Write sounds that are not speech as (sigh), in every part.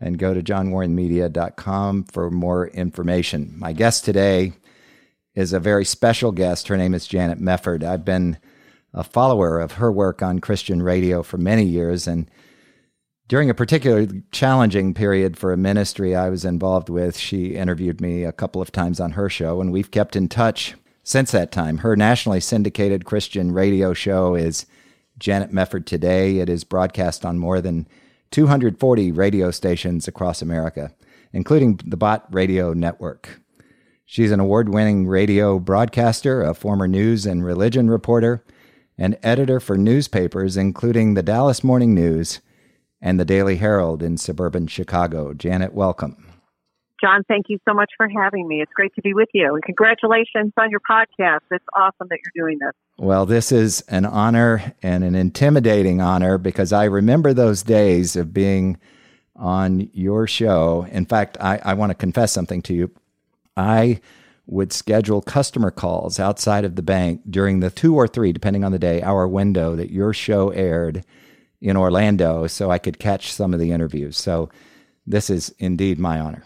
and go to johnwarrenmedia.com for more information. My guest today is a very special guest. Her name is Janet Mefford. I've been a follower of her work on Christian radio for many years, and during a particularly challenging period for a ministry I was involved with, she interviewed me a couple of times on her show, and we've kept in touch since that time. Her nationally syndicated Christian radio show is Janet Mefford Today. It is broadcast on more than 240 radio stations across America, including the Bott Radio Network. She's an award winning radio broadcaster, a former news and religion reporter, and editor for newspapers, including the Dallas Morning News and the Daily Herald in suburban Chicago. Janet, welcome. John, thank you so much for having me. It's great to be with you. And congratulations on your podcast. It's awesome that you're doing this. Well, this is an honor and an intimidating honor because I remember those days of being on your show. In fact, I, I want to confess something to you. I would schedule customer calls outside of the bank during the two or three, depending on the day, hour window that your show aired in Orlando so I could catch some of the interviews. So this is indeed my honor.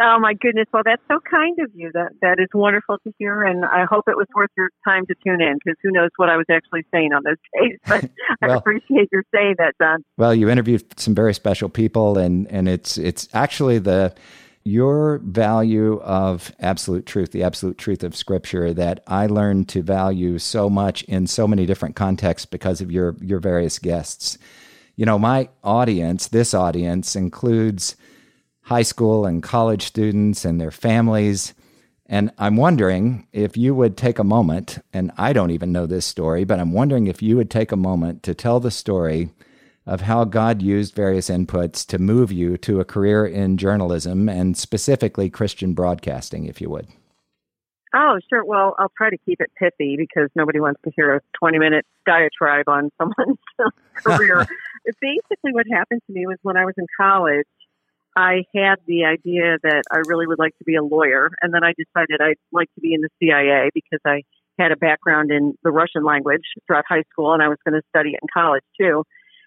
Oh my goodness! Well, that's so kind of you. That that is wonderful to hear, and I hope it was worth your time to tune in because who knows what I was actually saying on those days. (laughs) But (laughs) well, I appreciate your saying that, John. Well, you interviewed some very special people, and and it's it's actually the your value of absolute truth, the absolute truth of Scripture, that I learned to value so much in so many different contexts because of your your various guests. You know, my audience, this audience includes high school and college students and their families. And I'm wondering if you would take a moment, and I don't even know this story, but I'm wondering if you would take a moment to tell the story of how God used various inputs to move you to a career in journalism and specifically Christian broadcasting, if you would. Oh, sure. Well, I'll try to keep it pithy because nobody wants to hear a 20 minute diatribe on (laughs) someone's (laughs) career. Basically, what happened to me was when I was in college, I had the idea that I really would like to be a lawyer, and then I decided I'd like to be in the CIA because I had a background in the Russian language throughout high school, and I was going to study it in college too.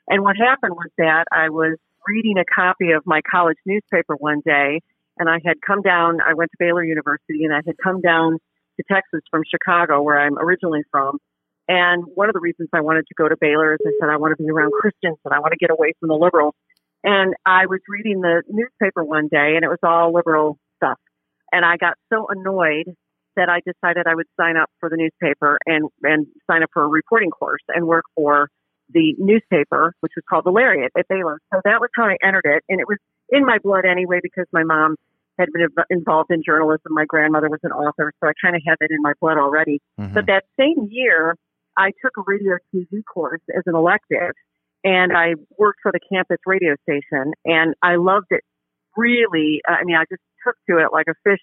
And what happened was that I was reading a copy of my college newspaper one day, and I had come down. I went to Baylor University, and I had come down to Texas from Chicago, where I'm originally from. And one of the reasons I wanted to go to Baylor is I said I want to be around Christians and I want to get away from the liberals. And I was reading the newspaper one day and it was all liberal stuff. And I got so annoyed that I decided I would sign up for the newspaper and, and sign up for a reporting course and work for the newspaper, which was called the Lariat at Baylor. So that was how I entered it. And it was in my blood anyway because my mom had been involved in journalism. My grandmother was an author, so I kind of had that in my blood already. Mm-hmm. But that same year, I took a radio TV course as an elective and I worked for the campus radio station and I loved it really. Uh, I mean, I just took to it like a fish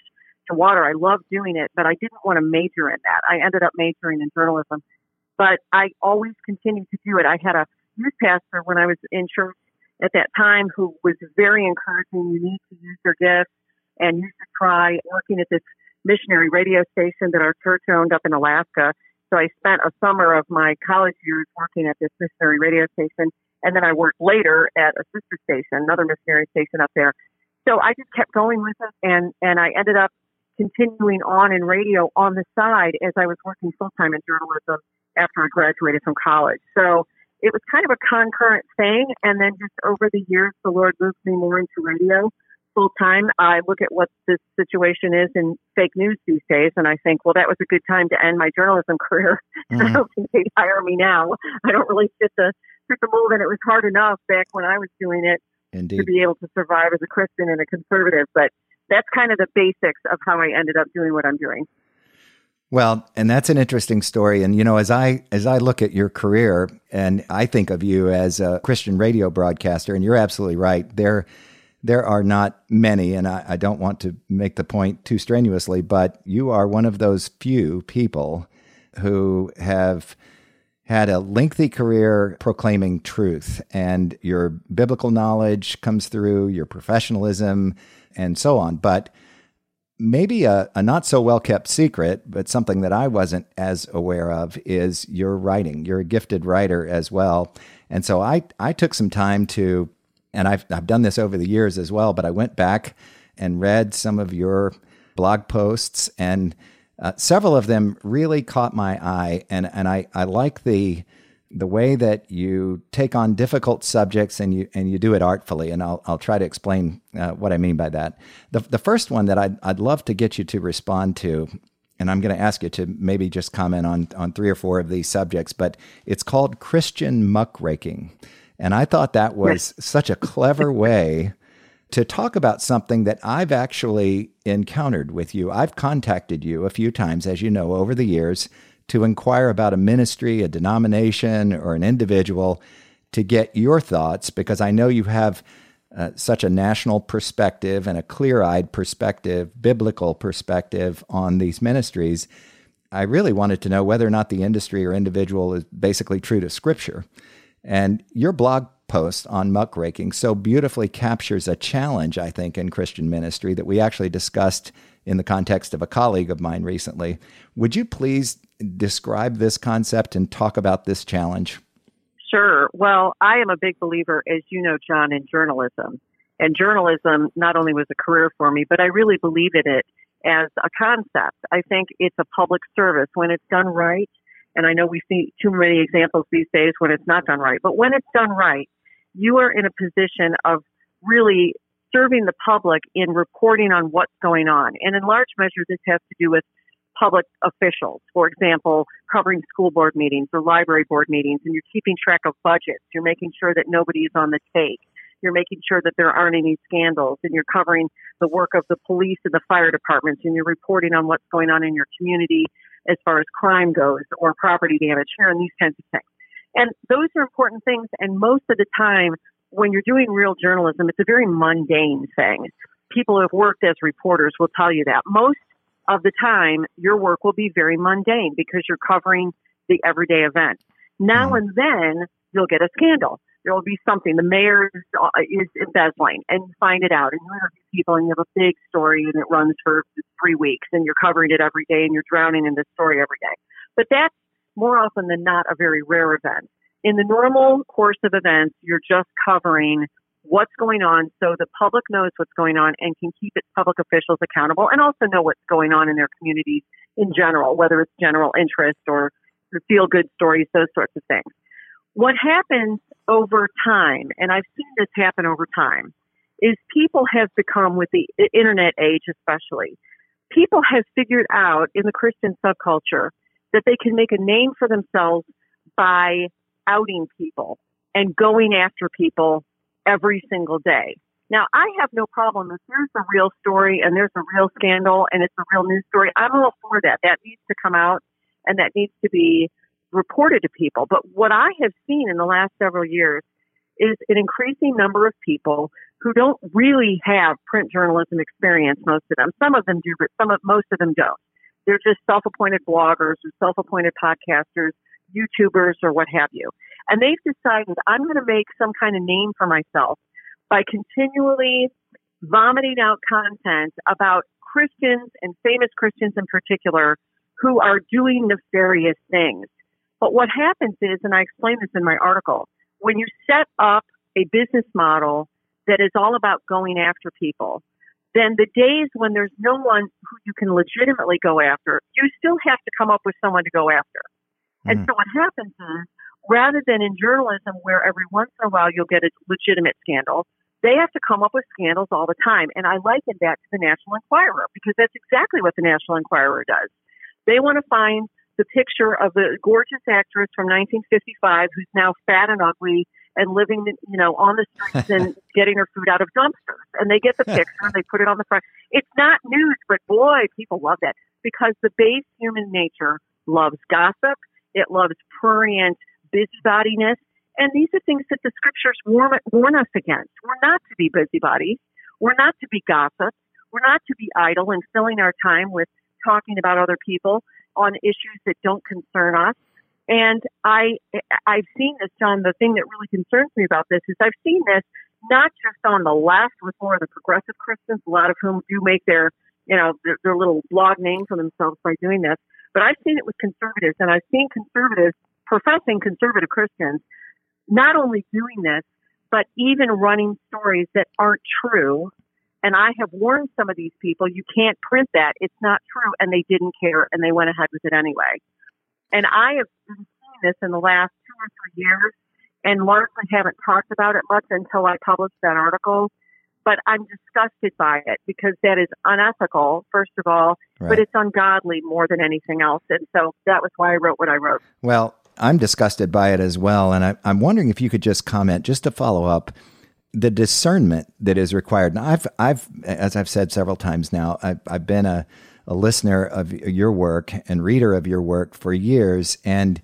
to water. I loved doing it, but I didn't want to major in that. I ended up majoring in journalism, but I always continued to do it. I had a youth pastor when I was in church at that time who was very encouraging. You need to use your gifts and you should try working at this missionary radio station that our church owned up in Alaska. So I spent a summer of my college years working at this missionary radio station. And then I worked later at a sister station, another missionary station up there. So I just kept going with it and, and I ended up continuing on in radio on the side as I was working full time in journalism after I graduated from college. So it was kind of a concurrent thing. And then just over the years, the Lord moved me more into radio full time. I look at what the situation is in fake news these days, and I think, well, that was a good time to end my journalism (laughs) career. Mm-hmm. I don't think they'd hire me now. I don't really fit the fit the mold, and it was hard enough back when I was doing it Indeed. to be able to survive as a Christian and a conservative. But that's kind of the basics of how I ended up doing what I'm doing. Well, and that's an interesting story. And you know, as I as I look at your career, and I think of you as a Christian radio broadcaster, and you're absolutely right. There there are not many, and I, I don't want to make the point too strenuously, but you are one of those few people who have had a lengthy career proclaiming truth, and your biblical knowledge comes through, your professionalism, and so on. But maybe a, a not so well kept secret, but something that I wasn't as aware of is your writing. You're a gifted writer as well. And so I, I took some time to, and I've, I've done this over the years as well, but I went back and read some of your blog posts, and uh, several of them really caught my eye. And, and I, I like the, the way that you take on difficult subjects and you and you do it artfully, and I'll I'll try to explain uh, what I mean by that. The the first one that I'd I'd love to get you to respond to, and I'm going to ask you to maybe just comment on on three or four of these subjects, but it's called Christian muckraking, and I thought that was such a clever way to talk about something that I've actually encountered with you. I've contacted you a few times, as you know, over the years to inquire about a ministry, a denomination, or an individual to get your thoughts because I know you have uh, such a national perspective and a clear eyed perspective, biblical perspective on these ministries. I really wanted to know whether or not the industry or individual is basically true to Scripture. And your blog post on muckraking so beautifully captures a challenge, I think, in Christian ministry that we actually discussed in the context of a colleague of mine recently. Would you please describe this concept and talk about this challenge? Sure. Well, I am a big believer, as you know, John, in journalism. And journalism not only was a career for me, but I really believe in it as a concept. I think it's a public service when it's done right. And I know we see too many examples these days when it's not done right. But when it's done right, you are in a position of really serving the public in reporting on what's going on. And in large measure, this has to do with public officials, for example, covering school board meetings or library board meetings, and you're keeping track of budgets. You're making sure that nobody is on the take. You're making sure that there aren't any scandals, and you're covering the work of the police and the fire departments, and you're reporting on what's going on in your community as far as crime goes or property damage here and these kinds of things. And those are important things, and most of the time, when you're doing real journalism, it's a very mundane thing. People who have worked as reporters will tell you that. Most of the time, your work will be very mundane because you're covering the everyday event. Now mm. and then, you'll get a scandal. There will be something. The mayor is, uh, is embezzling, and you find it out, and you interview people, and you have a big story, and it runs for three weeks, and you're covering it every day, and you're drowning in this story every day. But that's more often than not a very rare event. In the normal course of events, you're just covering what's going on so the public knows what's going on and can keep its public officials accountable and also know what's going on in their communities in general, whether it's general interest or feel good stories, those sorts of things. What happens over time, and I've seen this happen over time, is people have become, with the internet age especially, people have figured out in the Christian subculture that they can make a name for themselves by outing people and going after people every single day. Now, I have no problem if there's a real story and there's a real scandal and it's a real news story. I'm all for that. That needs to come out and that needs to be reported to people. But what I have seen in the last several years is an increasing number of people who don't really have print journalism experience, most of them. Some of them do, but some of, most of them don't. They're just self-appointed bloggers or self-appointed podcasters, YouTubers or what have you. And they've decided I'm going to make some kind of name for myself by continually vomiting out content about Christians and famous Christians in particular who are doing nefarious things. But what happens is, and I explain this in my article, when you set up a business model that is all about going after people, then the days when there's no one who you can legitimately go after, you still have to come up with someone to go after. Mm. And so what happens is rather than in journalism where every once in a while you'll get a legitimate scandal, they have to come up with scandals all the time. And I liken that to the National Enquirer because that's exactly what the National Enquirer does. They want to find the picture of the gorgeous actress from 1955 who's now fat and ugly and living, you know, on the streets and (laughs) getting her food out of dumpsters. And they get the picture and they put it on the front. It's not news, but boy, people love that because the base human nature loves gossip. It loves prurient busybodiness. And these are things that the scriptures warn, warn us against. We're not to be busybodies. We're not to be gossips. We're not to be idle and filling our time with talking about other people on issues that don't concern us. And I, I've seen this, John. The thing that really concerns me about this is I've seen this not just on the left with more of the progressive Christians, a lot of whom do make their, you know, their, their little blog name for themselves by doing this, but I've seen it with conservatives, and I've seen conservatives, professing conservative Christians, not only doing this, but even running stories that aren't true. And I have warned some of these people, you can't print that. It's not true. And they didn't care and they went ahead with it anyway. And I have been seeing this in the last two or three years and largely haven't talked about it much until I published that article. But I'm disgusted by it because that is unethical, first of all, right. but it's ungodly more than anything else. And so that was why I wrote what I wrote. Well, I'm disgusted by it as well. And I, I'm wondering if you could just comment, just to follow up, the discernment that is required. Now, I've, I've, as I've said several times now, I've, I've been a, a listener of your work and reader of your work for years, and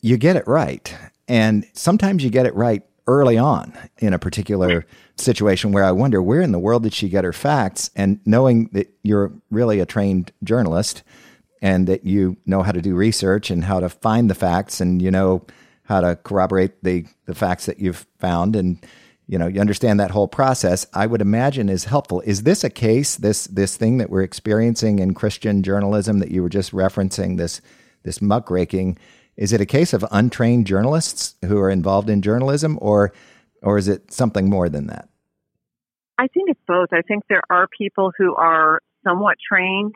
you get it right. And sometimes you get it right early on in a particular situation where I wonder where in the world did she get her facts? And knowing that you're really a trained journalist, and that you know how to do research and how to find the facts and you know how to corroborate the, the facts that you've found and you know you understand that whole process i would imagine is helpful is this a case this this thing that we're experiencing in christian journalism that you were just referencing this this muckraking is it a case of untrained journalists who are involved in journalism or or is it something more than that i think it's both i think there are people who are somewhat trained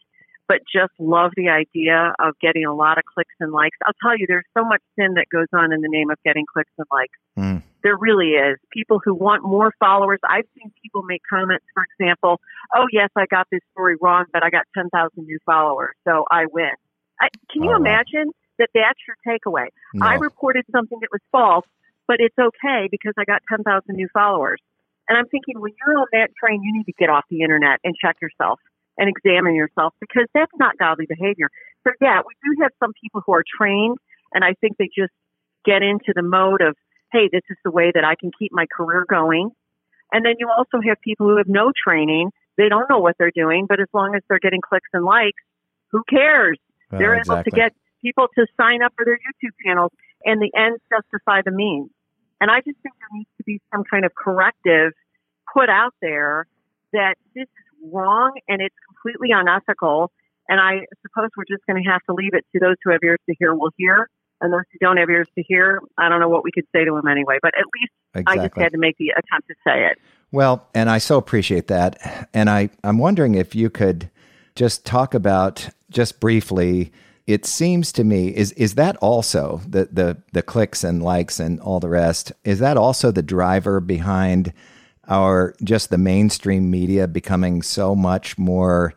but just love the idea of getting a lot of clicks and likes. I'll tell you, there's so much sin that goes on in the name of getting clicks and likes. Mm. There really is. People who want more followers. I've seen people make comments, for example, oh, yes, I got this story wrong, but I got 10,000 new followers, so I win. I, can you oh, imagine wow. that that's your takeaway? No. I reported something that was false, but it's okay because I got 10,000 new followers. And I'm thinking, when you're on that train, you need to get off the internet and check yourself and examine yourself because that's not godly behavior. So yeah, we do have some people who are trained and I think they just get into the mode of, hey, this is the way that I can keep my career going. And then you also have people who have no training. They don't know what they're doing, but as long as they're getting clicks and likes, who cares? They're exactly. able to get people to sign up for their YouTube channels and the ends justify the means. And I just think there needs to be some kind of corrective put out there that this is wrong and it's completely unethical. And I suppose we're just going to have to leave it to those who have ears to hear will hear. And those who don't have ears to hear, I don't know what we could say to them anyway. But at least exactly. I just had to make the attempt to say it. Well, and I so appreciate that. And I, I'm wondering if you could just talk about, just briefly, it seems to me is is that also the the the clicks and likes and all the rest is that also the driver behind our just the mainstream media becoming so much more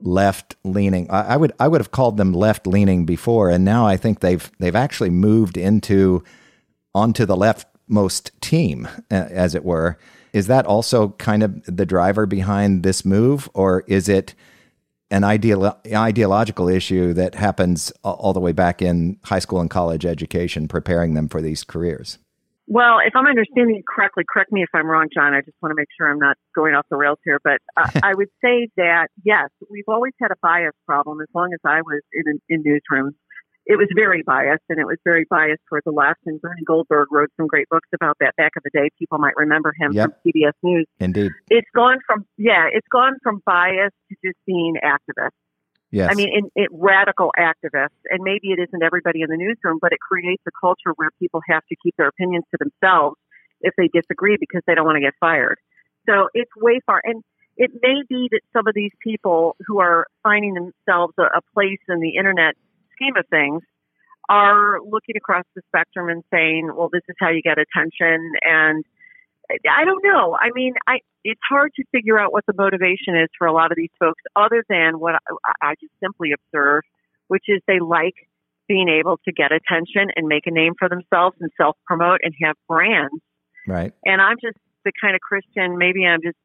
left leaning. I, I, would I would have called them left leaning before, and now I think they've they've actually moved into onto the leftmost team, as it were. Is that also kind of the driver behind this move, or is it an ideolo- ideological issue that happens all the way back in high school and college education, preparing them for these careers? Well, if I'm understanding you correctly, correct me if I'm wrong, John. I just want to make sure I'm not going off the rails here. But uh, (laughs) I would say that, yes, we've always had a bias problem as long as I was in, in newsrooms. It was very biased, and it was very biased toward the left. And Bernie Goldberg wrote some great books about that back in the day. People might remember him yep. from CBS News. Indeed. It's gone from, yeah, it's gone from bias to just being activist. Yes. I mean, in, it, radical activists, and maybe it isn't everybody in the newsroom, but it creates a culture where people have to keep their opinions to themselves if they disagree because they don't want to get fired. So it's way far, and it may be that some of these people who are finding themselves a, a place in the internet scheme of things are looking across the spectrum and saying, "Well, this is how you get attention," and I don't know. I mean, I it's hard to figure out what the motivation is for a lot of these folks, other than what I, I just simply observe, which is they like being able to get attention and make a name for themselves and self promote and have brands. Right. And I'm just the kind of Christian. Maybe I'm just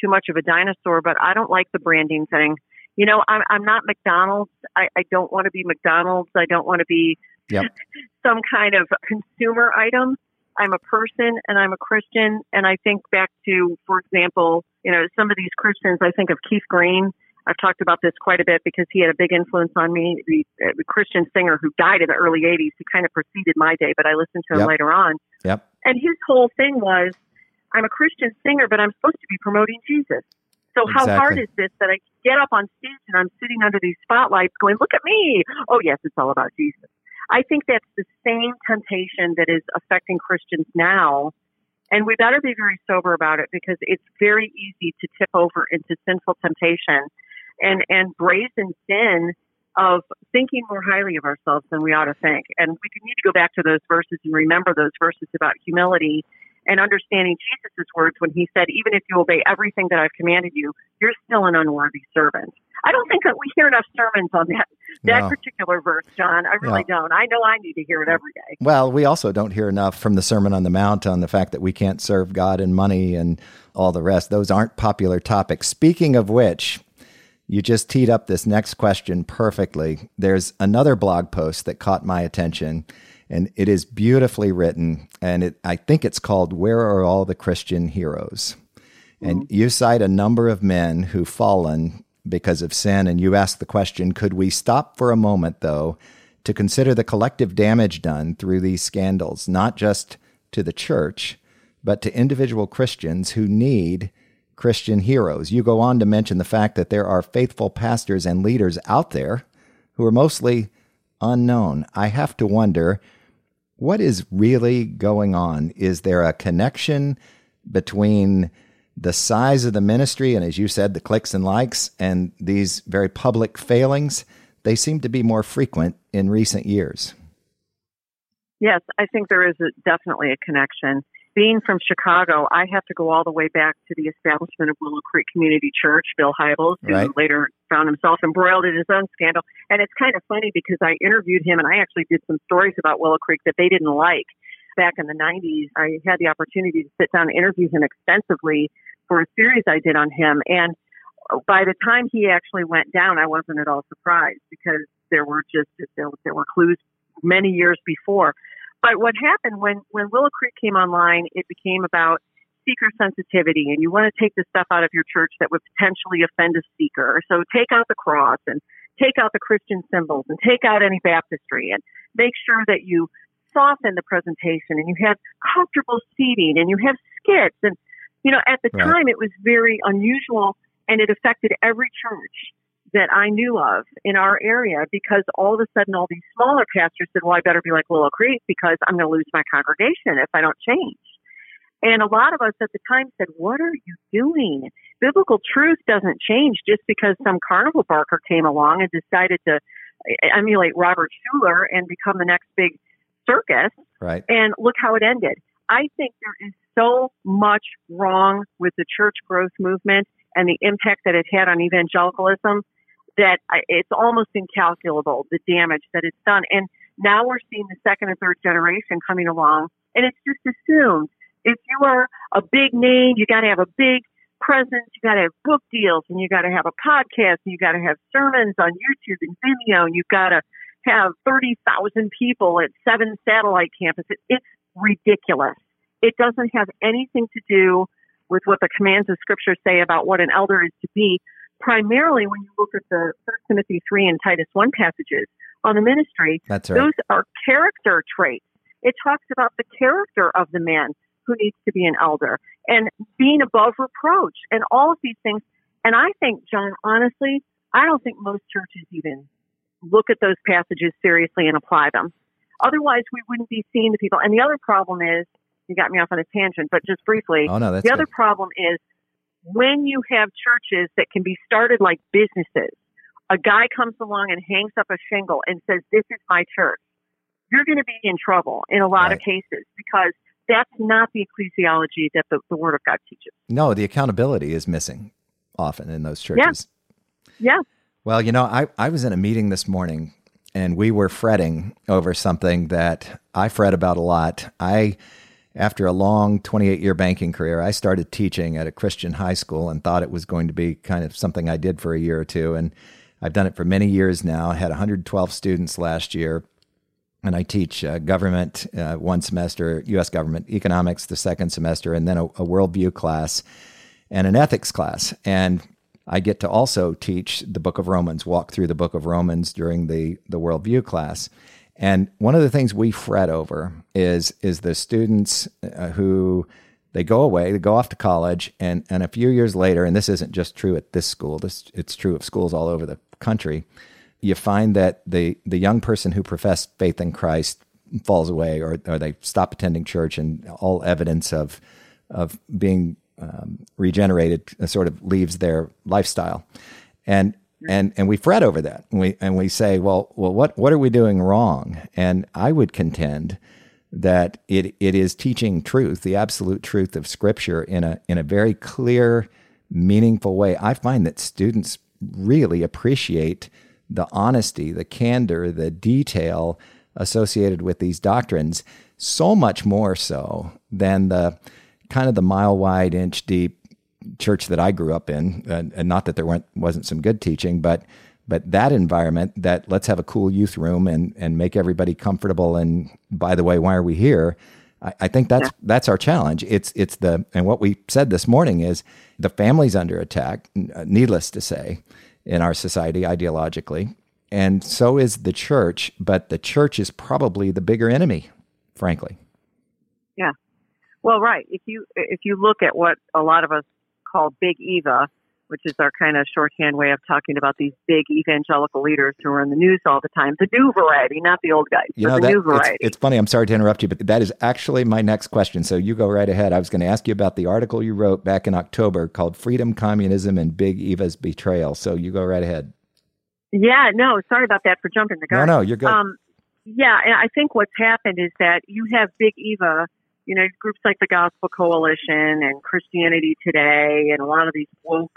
too much of a dinosaur, but I don't like the branding thing. You know, I'm I'm not McDonald's. I, I don't want to be McDonald's. I don't want to be yep. (laughs) some kind of consumer item I'm a person and I'm a Christian. And I think back to, for example, you know, some of these Christians, I think of Keith Green. I've talked about this quite a bit because he had a big influence on me. The, uh, the Christian singer who died in the early 80s, who kind of preceded my day, but I listened to him Yep. later on. Yep. And his whole thing was, I'm a Christian singer, but I'm supposed to be promoting Jesus. So how hard is this that I get up on stage and I'm sitting under these spotlights going, look at me. Oh, yes, it's all about Jesus. I think that's the same temptation that is affecting Christians now. And we better be very sober about it because it's very easy to tip over into sinful temptation and, and brazen sin of thinking more highly of ourselves than we ought to think. And we need to go back to those verses and remember those verses about humility and understanding Jesus' words when he said, even if you obey everything that I've commanded you, you're still an unworthy servant. I don't think that we hear enough sermons on that that No. particular verse, John. I really don't. I know I need to hear it every day. Well, we also don't hear enough from the Sermon on the Mount on the fact that we can't serve God and money and all the rest. Those aren't popular topics. Speaking of which, you just teed up this next question perfectly. There's another blog post that caught my attention, and it is beautifully written. And it, I think it's called Where Are All the Christian Heroes? And mm-hmm. you cite a number of men who've fallen because of sin. And you ask the question could we stop for a moment, though, to consider the collective damage done through these scandals, not just to the church, but to individual Christians who need Christian heroes? You go on to mention the fact that there are faithful pastors and leaders out there who are mostly unknown. I have to wonder what is really going on? Is there a connection between the size of the ministry and, as you said, the clicks and likes and these very public failings? They seem to be more frequent in recent years. Yes, I think there is a, definitely a connection. Being from Chicago, I have to go all the way back to the establishment of Willow Creek Community Church. Bill Hybels, who Right. later found himself embroiled in his own scandal. And it's kind of funny because I interviewed him and I actually did some stories about Willow Creek that they didn't like. Back in the 90s, I had the opportunity to sit down and interview him extensively for a series I did on him. And by the time he actually went down, I wasn't at all surprised because there were just there, there were clues many years before. But what happened when when Willow Creek came online, it became about seeker sensitivity, and you want to take the stuff out of your church that would potentially offend a seeker. So take out the cross and take out the Christian symbols and take out any baptistry and make sure that you soften the presentation and you have comfortable seating and you have skits and you know at the Right. time it was very unusual and it affected every church that I knew of in our area because all of a sudden all these smaller pastors said, well, I better be like Willow Creek because I'm going to lose my congregation if I don't change. And a lot of us at the time said, what are you doing? Biblical truth doesn't change just because some carnival barker came along and decided to eh, emulate Robert Schuller and become the next big circus Right. and look how it ended. I think there is so much wrong with the church growth movement and the impact that it had on evangelicalism that it's almost incalculable the damage that it's done. And now we're seeing the second and third generation coming along, and it's just assumed if you are a big name, you got to have a big presence, you got to have book deals, and you got to have a podcast, and you got to have sermons on YouTube and Vimeo, and you've got to have 30,000 people at seven satellite campuses. It's ridiculous. It doesn't have anything to do with what the commands of Scripture say about what an elder is to be. Primarily, when you look at the 1 Timothy 3 and Titus 1 passages on the ministry, That's right. those are character traits. It talks about the character of the man who needs to be an elder and being above reproach and all of these things. And I think, John, honestly, I don't think most churches even look at those passages seriously and apply them. Otherwise, we wouldn't be seeing the people. And the other problem is, you got me off on a tangent, but just briefly, Oh, no, that's the good. other problem is when you have churches that can be started like businesses, a guy comes along and hangs up a shingle and says, This is my church. You're going to be in trouble in a lot of cases because that's not the ecclesiology that the, the Word of God teaches. No, the accountability is missing often in those churches. Yeah. Well, you know, I, I was in a meeting this morning and we were fretting over something that I fret about a lot. I, after a long 28 year banking career, I started teaching at a Christian high school and thought it was going to be kind of something I did for a year or two. And I've done it for many years now. I had 112 students last year. and I teach uh, government uh, one semester, U.S. government economics the second semester, and then a, a worldview class and an ethics class. And I get to also teach the Book of Romans, walk through the Book of Romans during the the worldview class. And one of the things we fret over is is the students uh, who they go away, they go off to college, and and a few years later, and this isn't just true at this school, this it's true of schools all over the country you find that the the young person who professed faith in Christ falls away, or or they stop attending church, and all evidence of of being um, regenerated sort of leaves their lifestyle, and and and we fret over that, and we and we say, well, well, what what are we doing wrong? And I would contend that it it is teaching truth, the absolute truth of Scripture, in a in a very clear, meaningful way. I find that students really appreciate the honesty, the candor, the detail associated with these doctrines, so much more so than the kind of the mile wide, inch deep church that I grew up in. And, and not that there weren't, wasn't some good teaching, but but that environment that let's have a cool youth room and and make everybody comfortable. And by the way, why are we here? I, I think that's yeah. that's our challenge. It's it's the and what we said this morning is the family's under attack. Uh, needless to say, in our society ideologically. And so is the church, but the church is probably the bigger enemy, frankly. Yeah. Well, right. If you if you look at what a lot of us call Big Eva, which is our kind of shorthand way of talking about these big evangelical leaders who are in the news all the time. The new variety, not the old guys, you know, the that, new variety. It's, it's, funny. I'm sorry to interrupt you, but that is actually my next question. So you go right ahead. I was going to ask you about the article you wrote back in October called Freedom, Communism, and Big Eva's Betrayal. So you go right ahead. Yeah, no, sorry about that for jumping the gun. No, no, you're good. Um, yeah, and I think what's happened is that you have Big Eva you know, groups like the Gospel Coalition and Christianity Today and a lot of these woke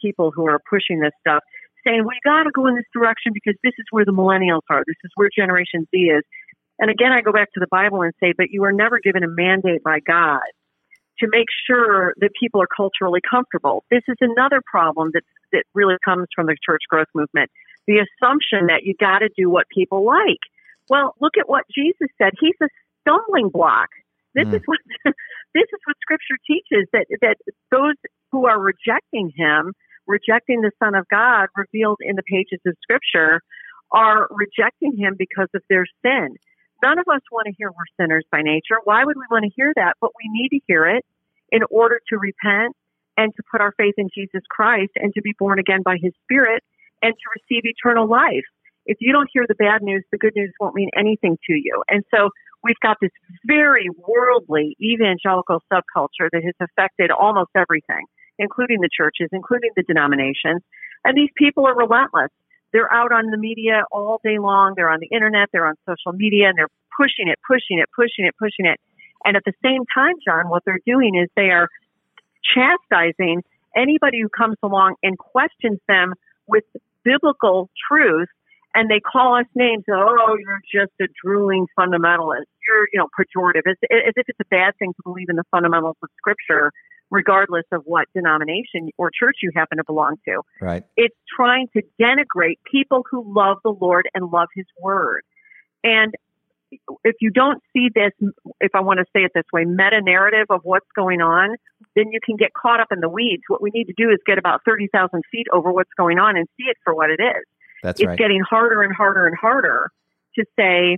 people who are pushing this stuff saying we got to go in this direction because this is where the millennials are. This is where Generation Z is. And again, I go back to the Bible and say, but you are never given a mandate by God to make sure that people are culturally comfortable. This is another problem that that really comes from the church growth movement. The assumption that you got to do what people like. Well, look at what Jesus said. He's a stumbling block. This mm. is what (laughs) this is what Scripture teaches that that those who are rejecting him rejecting the Son of God revealed in the pages of Scripture are rejecting him because of their sin. None of us want to hear we're sinners by nature. Why would we want to hear that? But we need to hear it in order to repent and to put our faith in Jesus Christ and to be born again by his Spirit and to receive eternal life. If you don't hear the bad news, the good news won't mean anything to you. And so we've got this very worldly evangelical subculture that has affected almost everything including the churches, including the denominations. And these people are relentless. They're out on the media all day long. They're on the internet. They're on social media and they're pushing it, pushing it, pushing it, pushing it. And at the same time, John, what they're doing is they are chastising anybody who comes along and questions them with biblical truth and they call us names. Oh, you're just a drooling fundamentalist. You're, you know, pejorative, as, as if it's a bad thing to believe in the fundamentals of Scripture regardless of what denomination or church you happen to belong to. Right. It's trying to denigrate people who love the Lord and love His Word. And if you don't see this, if I want to say it this way, meta narrative of what's going on, then you can get caught up in the weeds. What we need to do is get about 30,000 feet over what's going on and see it for what it is. That's it's right. getting harder and harder and harder to say,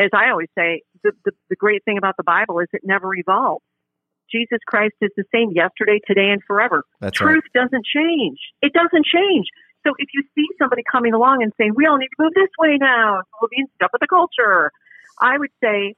as I always say, the, the, the great thing about the Bible is it never evolves. Jesus Christ is the same yesterday, today, and forever. That's Truth right. doesn't change. It doesn't change. So if you see somebody coming along and saying, we all need to move this way now, so we're being stuck with the culture, I would say,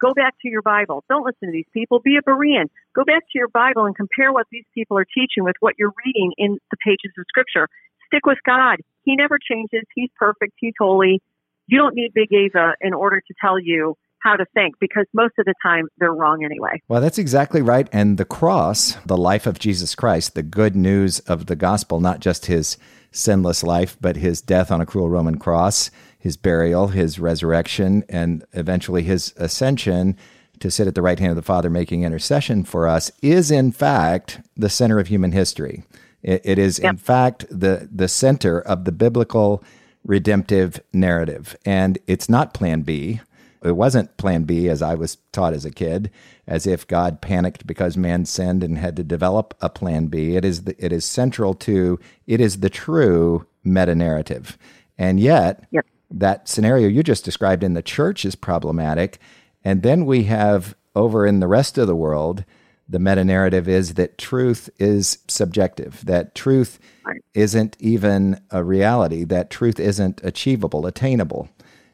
go back to your Bible. Don't listen to these people. Be a Berean. Go back to your Bible and compare what these people are teaching with what you're reading in the pages of Scripture. Stick with God. He never changes. He's perfect. He's holy. You don't need Big Eva in order to tell you how to think because most of the time they're wrong anyway. Well, that's exactly right. And the cross, the life of Jesus Christ, the good news of the gospel, not just his sinless life, but his death on a cruel Roman cross, his burial, his resurrection, and eventually his ascension to sit at the right hand of the Father making intercession for us, is in fact the center of human history. it, it is, yep. in fact, the, the center of the biblical redemptive narrative. And it's not plan B. It wasn't plan B as I was taught as a kid, as if God panicked because man sinned and had to develop a plan B. It is the, it is central to it is the true meta narrative. And yet, yep. that scenario you just described in the church is problematic. And then we have over in the rest of the world, the meta narrative is that truth is subjective, that truth right. isn't even a reality, that truth isn't achievable, attainable.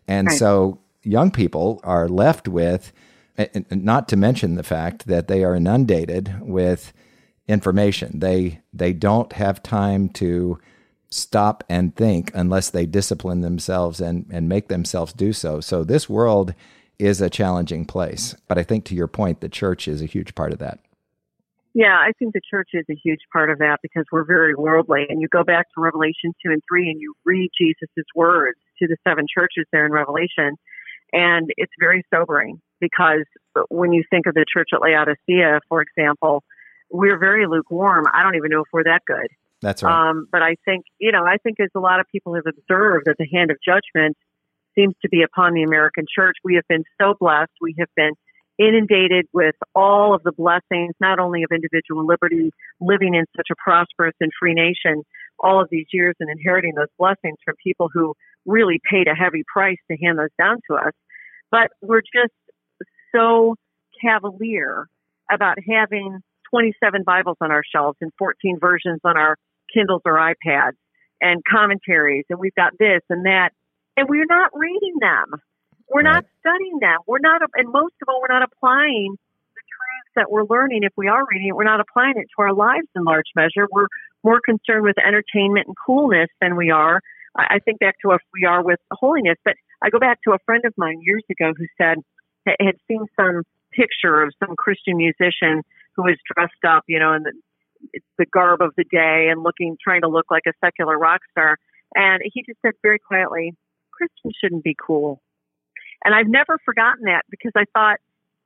And right. so young people are left with, not to mention the fact that they are inundated with information. They they don't have time to stop and think unless they discipline themselves and, and make themselves do so. So this world is a challenging place. But I think to your point, the church is a huge part of that. Yeah, I think the church is a huge part of that because we're very worldly. And you go back to Revelation 2 and 3 and you read Jesus' words to the seven churches there in Revelation. And it's very sobering because when you think of the church at Laodicea, for example, we're very lukewarm. I don't even know if we're that good. That's right. Um, but I think, you know, I think as a lot of people have observed that the hand of judgment seems to be upon the American church. We have been so blessed. We have been inundated with all of the blessings, not only of individual liberty, living in such a prosperous and free nation all of these years and inheriting those blessings from people who really paid a heavy price to hand those down to us. But we're just so cavalier about having 27 Bibles on our shelves and 14 versions on our Kindles or iPads and commentaries, and we've got this and that and we're not reading them. We're right. not studying them. We're not, and most of all, we're not applying the truths that we're learning. If we are reading it, we're not applying it to our lives in large measure. We're more concerned with entertainment and coolness than we are. I think back to if we are with holiness. But I go back to a friend of mine years ago who said had seen some picture of some Christian musician who was dressed up, you know, in the the garb of the day and looking, trying to look like a secular rock star. And he just said very quietly, Christians shouldn't be cool. And I've never forgotten that because I thought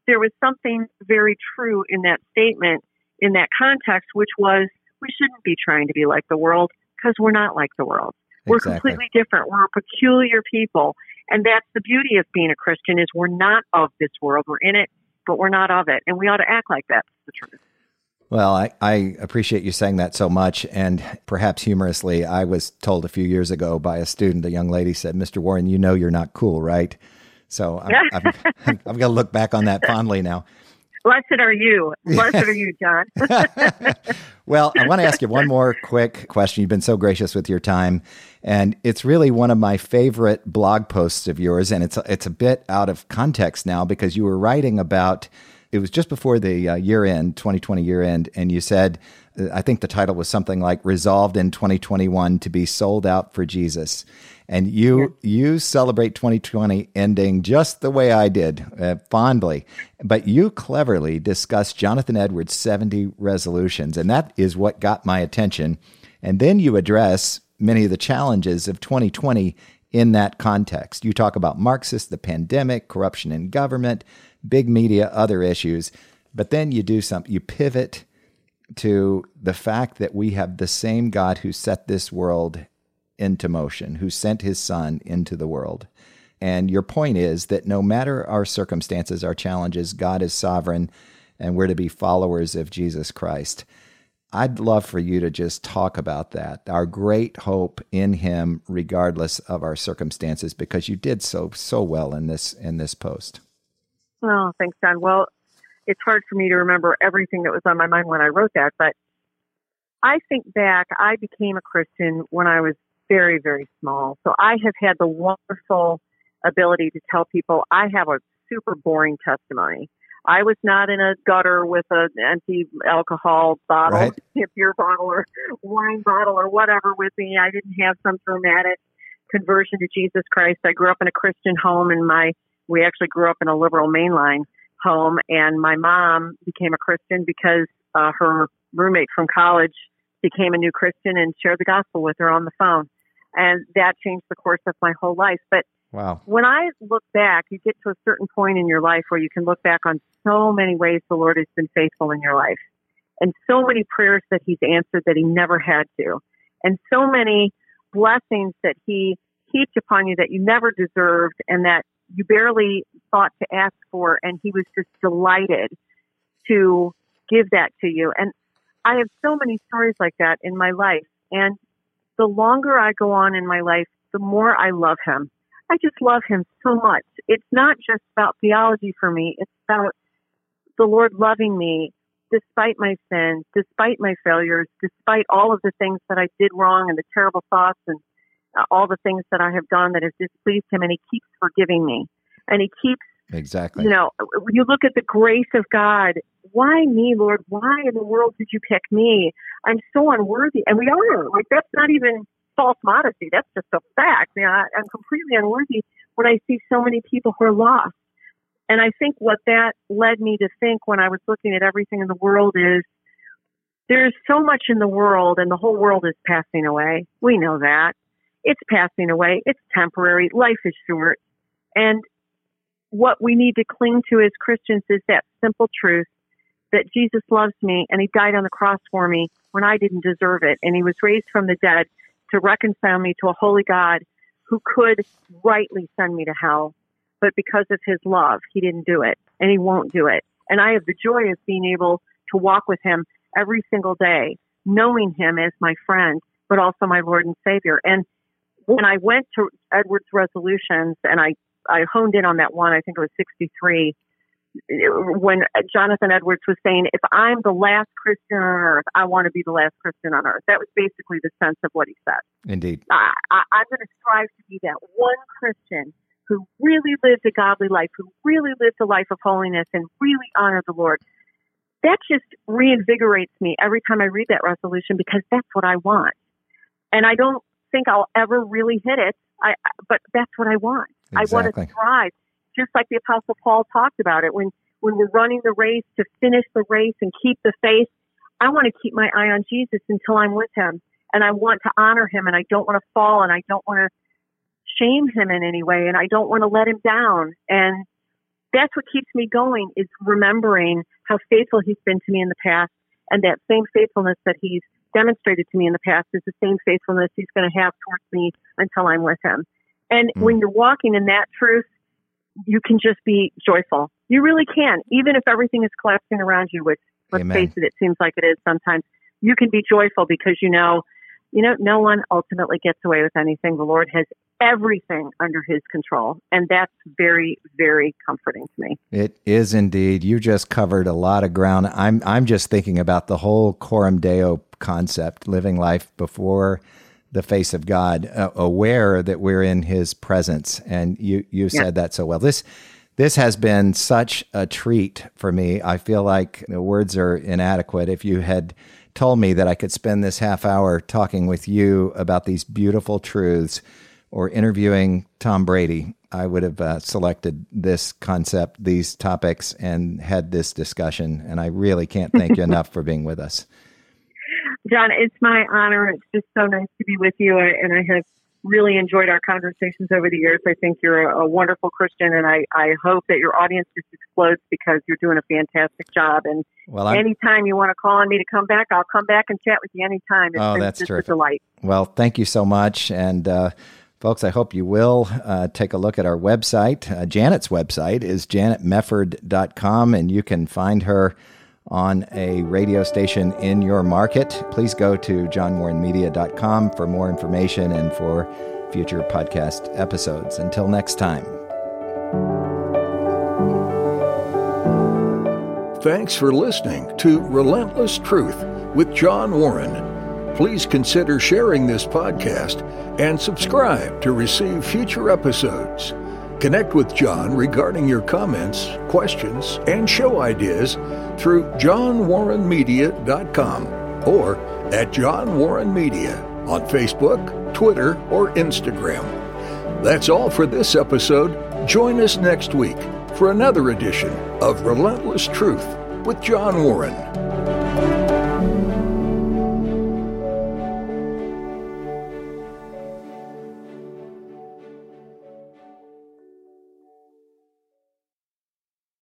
there was something very true in that statement in that context, which was we shouldn't be trying to be like the world because we're not like the world. We're exactly. completely different. We're a peculiar people. And that's the beauty of being a Christian is we're not of this world. We're in it, but we're not of it. And we ought to act like that's the truth. Well, I, I, appreciate you saying that so much. And perhaps humorously, I was told a few years ago by a student, a young lady said, Mr. Warren, you know you're not cool, right? So I'm, (laughs) I'm going to look back on that fondly now. Blessed are you. Blessed are you, John. (laughs) (laughs) well, I want to ask you one more quick question. You've been so gracious with your time, and it's really one of my favorite blog posts of yours. And it's it's a bit out of context now because you were writing about it was just before the uh, year end, 2020 year end, and you said, uh, I think the title was something like "Resolved in 2021 to be sold out for Jesus," and you you celebrate 2020 ending just the way I did, uh, fondly, but you cleverly discuss Jonathan Edwards' 70 resolutions, and that is what got my attention. And then you address many of the challenges of 2020 in that context. You talk about Marxists, the pandemic, corruption in government, big media, other issues. But then you do something, you pivot to the fact that we have the same God who set this world into motion, who sent his son into the world. And your point is that no matter our circumstances, our challenges, God is sovereign and we're to be followers of Jesus Christ. I'd love for you to just talk about that, our great hope in him regardless of our circumstances because you did so so well in this in this post. Oh, thanks, John. Well, it's hard for me to remember everything that was on my mind when I wrote that, but I think back, I became a Christian when I was very, very small. So I have had the wonderful ability to tell people I have a super boring testimony. I was not in a gutter with an empty alcohol bottle, right. (laughs) beer bottle or wine bottle or whatever with me. I didn't have some dramatic conversion to Jesus Christ. I grew up in a Christian home and my we actually grew up in a liberal mainline home, and my mom became a Christian because uh, her roommate from college became a new Christian and shared the gospel with her on the phone. And that changed the course of my whole life. But wow. when I look back, you get to a certain point in your life where you can look back on so many ways the Lord has been faithful in your life, and so many prayers that He's answered that He never had to, and so many blessings that He heaped upon you that you never deserved and that you barely thought to ask for. And he was just delighted to give that to you. And I have so many stories like that in my life. And the longer I go on in my life, the more I love him. I just love him so much. It's not just about theology for me. It's about the Lord loving me despite my sins, despite my failures, despite all of the things that I did wrong and the terrible thoughts and uh, all the things that I have done that have displeased him. And he keeps forgiving me. And he keeps Exactly. You know, you look at the grace of God. Why me, Lord? Why in the world did you pick me? I'm so unworthy. And we are. Like, that's not even false modesty. That's just a fact. You know, I, I'm completely unworthy when I see so many people who are lost. And I think what that led me to think when I was looking at everything in the world is there's so much in the world and the whole world is passing away. We know that. It's passing away. It's temporary. Life is short. And what we need to cling to as Christians is that simple truth that Jesus loves me and he died on the cross for me when I didn't deserve it. And he was raised from the dead to reconcile me to a holy God who could rightly send me to hell. But because of his love, he didn't do it and he won't do it. And I have the joy of being able to walk with him every single day, knowing him as my friend, but also my Lord and Savior. And when I went to Edwards resolutions and I, I honed in on that one, I think it was 63, when Jonathan Edwards was saying, if I'm the last Christian on earth, I want to be the last Christian on earth. That was basically the sense of what he said. Indeed. I, I, I'm going to strive to be that one Christian who really lived a godly life, who really lived a life of holiness and really honored the Lord. That just reinvigorates me every time I read that resolution because that's what I want. And I don't think I'll ever really hit it, I, but that's what I want. Exactly. I want to strive just like the Apostle Paul talked about it when when we're running the race to finish the race and keep the faith. I want to keep my eye on Jesus until I'm with Him, and I want to honor Him, and I don't want to fall, and I don't want to shame Him in any way, and I don't want to let Him down. And that's what keeps me going is remembering how faithful He's been to me in the past, and that same faithfulness that He's demonstrated to me in the past is the same faithfulness He's going to have towards me until I'm with Him. And mm. when you're walking in that truth, you can just be joyful. You really can, even if everything is collapsing around you, which let's Amen. face it, it seems like it is sometimes. You can be joyful because you know, you know, no one ultimately gets away with anything. The Lord has everything under His control, and that's very, very comforting to me. It is indeed. You just covered a lot of ground. I'm, I'm just thinking about the whole Coram Deo concept, living life before the face of God, uh, aware that we're in His presence. And you you yeah. said that so well. This this has been such a treat for me. I feel like the words are inadequate. If you had told me that I could spend this half hour talking with you about these beautiful truths or interviewing Tom Brady, I would have uh, selected this concept, these topics, and had this discussion. And I really can't thank you (laughs) enough for being with us. John, it's my honor. It's just so nice to be with you, and I have really enjoyed our conversations over the years. I think you're a, a wonderful Christian, and I, I hope that your audience just explodes because you're doing a fantastic job. And well, anytime you want to call on me to come back, I'll come back and chat with you anytime. It's oh, that's just terrific. a delight. Well, thank you so much. And, uh, Folks, I hope you will uh, take a look at our website. Uh, Janet's website is janetmefford.com, and you can find her on a radio station in your market, please go to johnwarrenmedia.com for more information and for future podcast episodes. Until next time. Thanks for listening to Relentless Truth with John Warren. Please consider sharing this podcast and subscribe to receive future episodes. Connect with John regarding your comments, questions, and show ideas through johnwarrenmedia.com or at John Warren Media on Facebook, Twitter, or Instagram. That's all for this episode. Join us next week for another edition of Relentless Truth with John Warren.